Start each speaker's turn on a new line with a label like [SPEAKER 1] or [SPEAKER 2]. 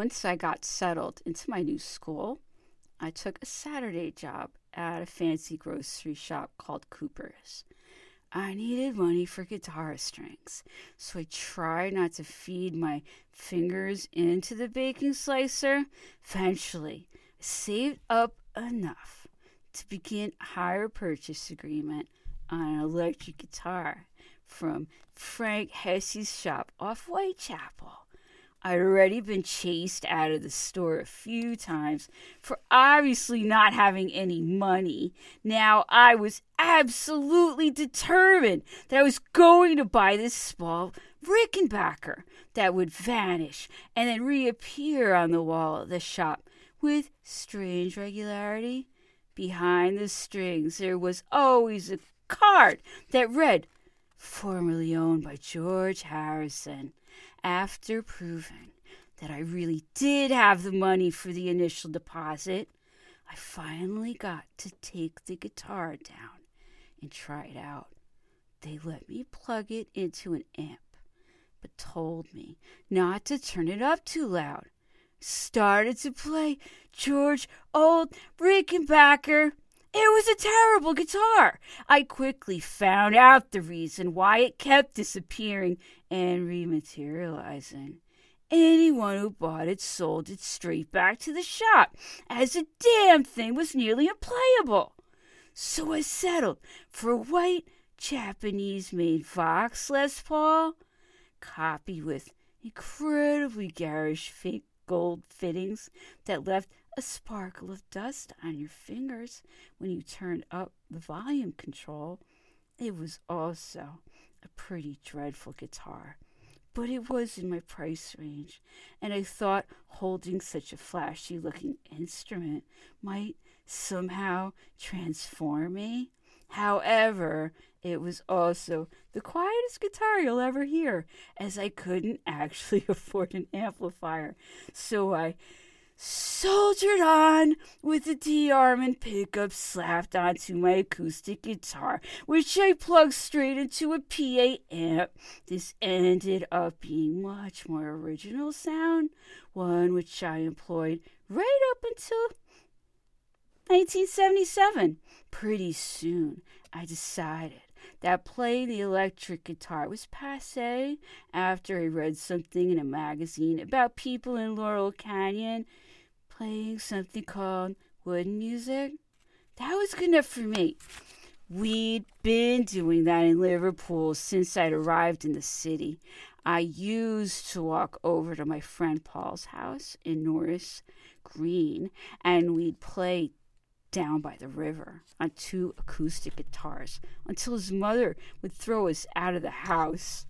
[SPEAKER 1] Once I got settled into my new school, I took a Saturday job at a fancy grocery shop called Cooper's. I needed money for guitar strings, so I tried not to feed my fingers into the baking slicer. Eventually, I saved up enough to begin a hire purchase agreement on an electric guitar from Frank Hessy's shop off Whitechapel. I'd already been chased out of the store a few times for obviously not having any money. Now I was absolutely determined that I was going to buy this small Rickenbacker that would vanish and then reappear on the wall of the shop with strange regularity. Behind the strings, there was always a card that read, formerly owned by George Harrison after proving that I really did have the money for the initial deposit, I finally got to take the guitar down and try it out. They let me plug it into an amp, but told me not to turn it up too loud. Started to play George Old Rickenbacker. It was a terrible guitar. I quickly found out the reason why it kept disappearing and rematerializing. Anyone who bought it sold it straight back to the shop, as the damn thing was nearly unplayable. So I settled for a white Japanese made Vox Les Paul, copy with incredibly garish fake gold fittings that left a sparkle of dust on your fingers when you turned up the volume control. It was also a pretty dreadful guitar, but it was in my price range, and I thought holding such a flashy looking instrument might somehow transform me. However, it was also the quietest guitar you'll ever hear, as I couldn't actually afford an amplifier. So I soldiered on with the DeArmond pickup slapped onto my acoustic guitar, which I plugged straight into a PA amp. This ended up being much more original sound, one which I employed right up until 1977. Pretty soon, I decided that playing the electric guitar was passe after I read something in a magazine about people in Laurel Canyon playing something called wooden music. That was good enough for me. We'd been doing that in Liverpool since I'd arrived in the city. I used to walk over to my friend Paul's house in Norris Green, and we'd play down by the river on two acoustic guitars until his mother would throw us out of the house.